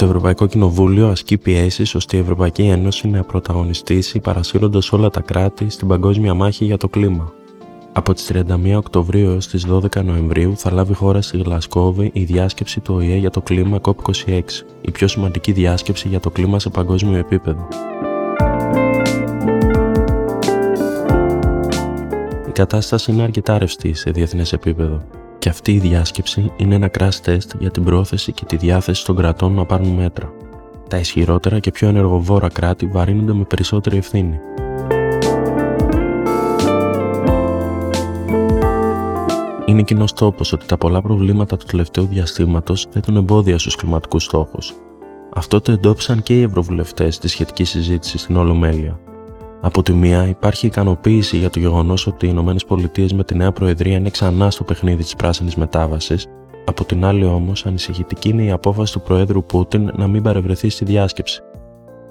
Το Ευρωπαϊκό Κοινοβούλιο ασκεί πιέσεις ώστε η Ευρωπαϊκή Ένωση να πρωταγωνιστήσει παρασύροντας όλα τα κράτη στην παγκόσμια μάχη για το κλίμα. Από τις 31 Οκτωβρίου έως τις 12 Νοεμβρίου θα λάβει χώρα στη Γλασκόβη η διάσκεψη του ΟΗΕ για το κλίμα COP26, η πιο σημαντική διάσκεψη για το κλίμα σε παγκόσμιο επίπεδο. Η κατάσταση είναι αρκετά ρευστή σε διεθνές επίπεδο. Και αυτή η διάσκεψη είναι ένα crash test για την πρόθεση και τη διάθεση των κρατών να πάρουν μέτρα. Τα ισχυρότερα και πιο ενεργοβόρα κράτη βαρύνονται με περισσότερη ευθύνη. Είναι κοινός τόπος ότι τα πολλά προβλήματα του τελευταίου διαστήματος θέτουν εμπόδια στους κλιματικούς στόχους. Αυτό το εντόπισαν και οι ευρωβουλευτές στη σχετικής συζήτησης στην Ολομέλεια. Από τη μία, υπάρχει ικανοποίηση για το γεγονός ότι οι ΗΠΑ με τη νέα Προεδρία είναι ξανά στο παιχνίδι της πράσινης μετάβασης. Από την άλλη, όμως, ανησυχητική είναι η απόφαση του Προέδρου Πούτιν να μην παρευρεθεί στη διάσκεψη.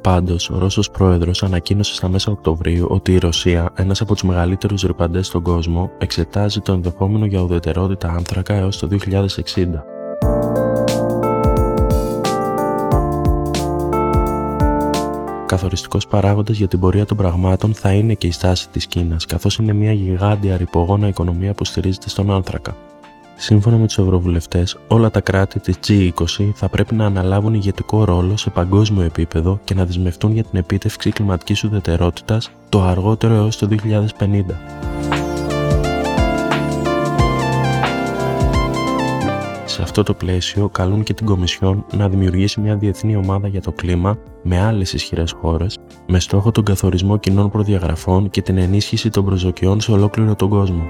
Πάντως, ο Ρώσος Πρόεδρος ανακοίνωσε στα μέσα Οκτωβρίου ότι η Ρωσία, ένας από τους μεγαλύτερους ρηπαντές στον κόσμο, εξετάζει το ενδεχόμενο για ουδετερότητα άνθρακα έως το 2060. Καθοριστικός παράγοντας για την πορεία των πραγμάτων θα είναι και η στάση της Κίνας, καθώς είναι μια γιγάντια ρηπογόνα οικονομία που στηρίζεται στον άνθρακα. Σύμφωνα με τους Ευρωβουλευτές, όλα τα κράτη της G20 θα πρέπει να αναλάβουν ηγετικό ρόλο σε παγκόσμιο επίπεδο και να δεσμευτούν για την επίτευξη κλιματικής ουδετερότητας το αργότερο έως το 2050. Σε αυτό το πλαίσιο καλούν και την Κομισιόν να δημιουργήσει μια διεθνή ομάδα για το κλίμα με άλλες ισχυρές χώρες, με στόχο τον καθορισμό κοινών προδιαγραφών και την ενίσχυση των προσδοκιών σε ολόκληρο τον κόσμο.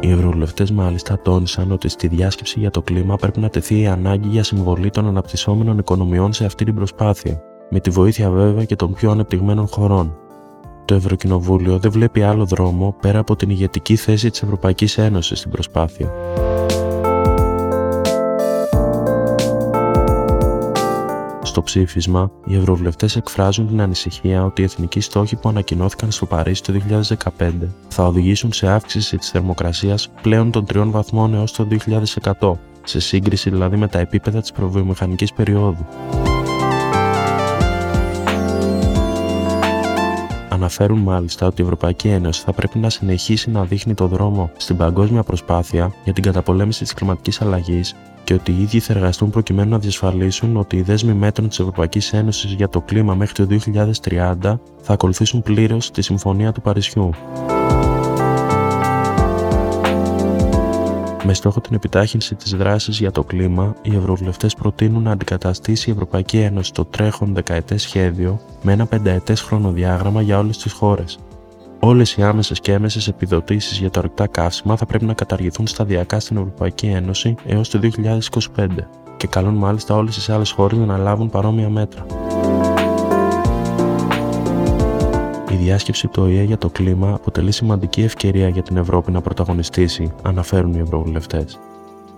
Οι ευρωβουλευτές μάλιστα τόνισαν ότι στη διάσκεψη για το κλίμα πρέπει να τεθεί η ανάγκη για συμβολή των αναπτυσσόμενων οικονομιών σε αυτή την προσπάθεια, με τη βοήθεια βέβαια και των πιο ανεπτυγμένων χωρών. Το Ευρωκοινοβούλιο δεν βλέπει άλλο δρόμο πέρα από την ηγετική θέση της Ευρωπαϊκής Ένωσης στην προσπάθεια. Στο ψήφισμα, οι ευρωβουλευτές εκφράζουν την ανησυχία ότι οι εθνικοί στόχοι που ανακοινώθηκαν στο Παρίσι το 2015 θα οδηγήσουν σε αύξηση της θερμοκρασίας πλέον των 3 βαθμών έως το 2100, σε σύγκριση δηλαδή με τα επίπεδα της προβιομηχανικής περίοδου. Αναφέρουν μάλιστα ότι η Ευρωπαϊκή Ένωση θα πρέπει να συνεχίσει να δείχνει το δρόμο στην παγκόσμια προσπάθεια για την καταπολέμηση της κλιματικής αλλαγής και ότι οι ίδιοι θα εργαστούν προκειμένου να διασφαλίσουν ότι οι δέσμοι μέτρων της Ευρωπαϊκής Ένωσης για το κλίμα μέχρι το 2030 θα ακολουθήσουν πλήρως τη Συμφωνία του Παρισιού. Με στόχο την επιτάχυνση της δράσης για το κλίμα, οι ευρωβουλευτές προτείνουν να αντικαταστήσει η Ευρωπαϊκή Ένωση το τρέχον δεκαετές σχέδιο με ένα πενταετές χρονοδιάγραμμα για όλες τις χώρες. Όλες οι άμεσες και έμεσες επιδοτήσεις για τα ορυκτά καύσιμα θα πρέπει να καταργηθούν σταδιακά στην Ευρωπαϊκή Ένωση έως το 2025 και καλούν μάλιστα όλες τις άλλες χώρες να αναλάβουν παρόμοια μέτρα. Διάσκεψη του ΟΗΕ για το κλίμα αποτελεί σημαντική ευκαιρία για την Ευρώπη να πρωταγωνιστήσει, αναφέρουν οι ευρωβουλευτές.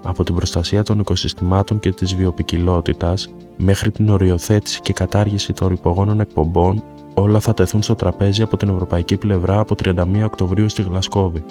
Από την προστασία των οικοσυστημάτων και της βιοπικιλότητας μέχρι την οριοθέτηση και κατάργηση των ρηπογόνων εκπομπών, όλα θα τεθούν στο τραπέζι από την ευρωπαϊκή πλευρά από 31 Οκτωβρίου στη Γλασκόβη.